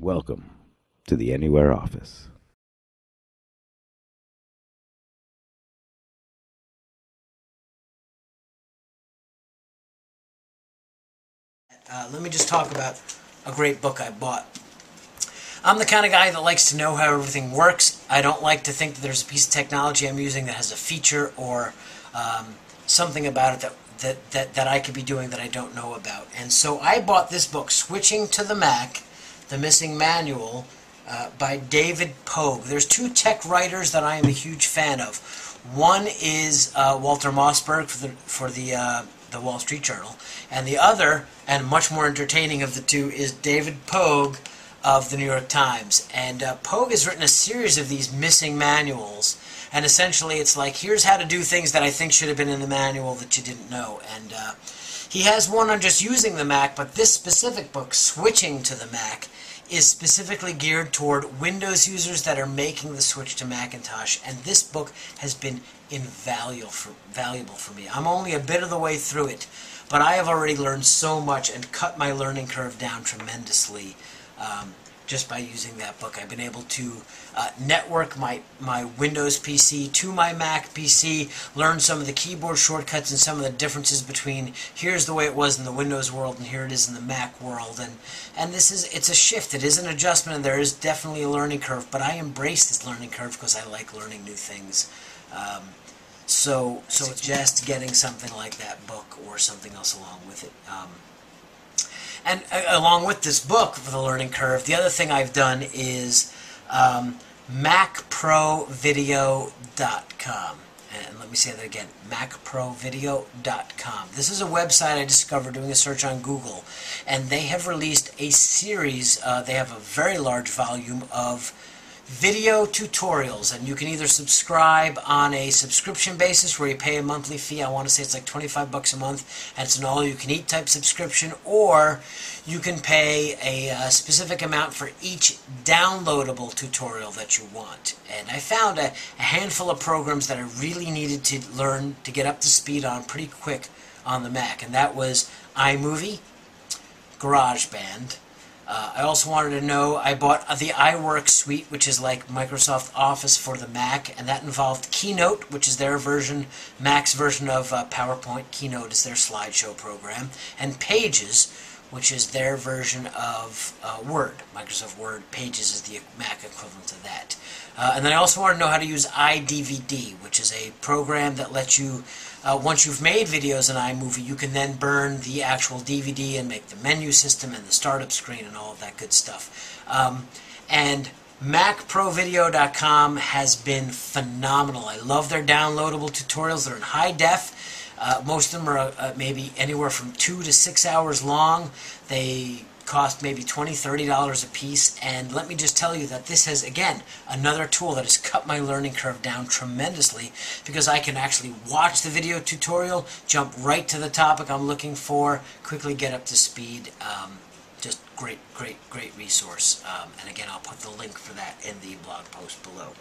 Welcome to the Anywhere office. Uh, let me just talk about a great book I bought. I'm the kind of guy that likes to know how everything works. I don't like to think that there's a piece of technology I'm using that has a feature or um, something about it that, that, that, that I could be doing that I don't know about. And so I bought this book, Switching to the Mac, The Missing Manual, uh, by David Pogue. There's two tech writers that I am a huge fan of. One is uh, Walter Mossberg for the, for the uh, the Wall Street Journal, and the other, and much more entertaining of the two, is David Pogue of the New York Times. And uh, Pogue has written a series of these missing manuals, and essentially it's like, here's how to do things that I think should have been in the manual that you didn't know. And uh, he has one on just using the Mac, but this specific book, Switching to the Mac, is specifically geared toward Windows users that are making the switch to Macintosh, and this book has been invaluable for, valuable for me. I'm only a bit of the way through it, but I have already learned so much and cut my learning curve down tremendously. Um, just by using that book. I've been able to uh, network my, my Windows PC to my Mac PC, learn some of the keyboard shortcuts and some of the differences between here's the way it was in the Windows world and here it is in the Mac world. And, and this is, it's a shift, it is an adjustment, and there is definitely a learning curve, but I embrace this learning curve because I like learning new things. Um, so, so just getting something like that book or something else along with it. Um, and uh, along with this book the learning curve, the other thing I've done is um, MacProVideo.com. And let me say that again, MacProVideo.com. This is a website I discovered doing a search on Google, and they have released a series. Uh, they have a very large volume of video tutorials and you can either subscribe on a subscription basis where you pay a monthly fee. I want to say it's like 25 bucks a month and it's an all-you-can-eat type subscription or you can pay a, a, specific amount for each downloadable tutorial that you want. And i found a, a handful of programs that i really needed to learn to get up to speed on pretty quick on the mac and that was imovie garageband uh, I also wanted to know, I bought the iWork suite, which is like Microsoft Office for the Mac, and that involved Keynote, which is their version, Mac's version of uh, PowerPoint. Keynote is their slideshow program, and Pages, which is their version of uh, Word. Microsoft Word. Pages is the Mac equivalent of that. Uh, and then I also want to know how to use iDVD, which is a program that lets you uh, once you've made videos in iMovie, you can then burn the actual DVD and make the menu system and the startup screen and all of that good stuff. Um, and MacProVideo.com has been phenomenal. I love their downloadable tutorials. They're in high def. Uh, most of them are uh, maybe anywhere from two to six hours long. They cost maybe $20, $30 a piece. And let me just tell you that this has, again, another tool that has cut my learning curve down tremendously because I can actually watch the video tutorial, jump right to the topic I'm looking for, quickly get up to speed. Um, just great, great, great resource. Um, and again, I'll put the link for that in the blog post below.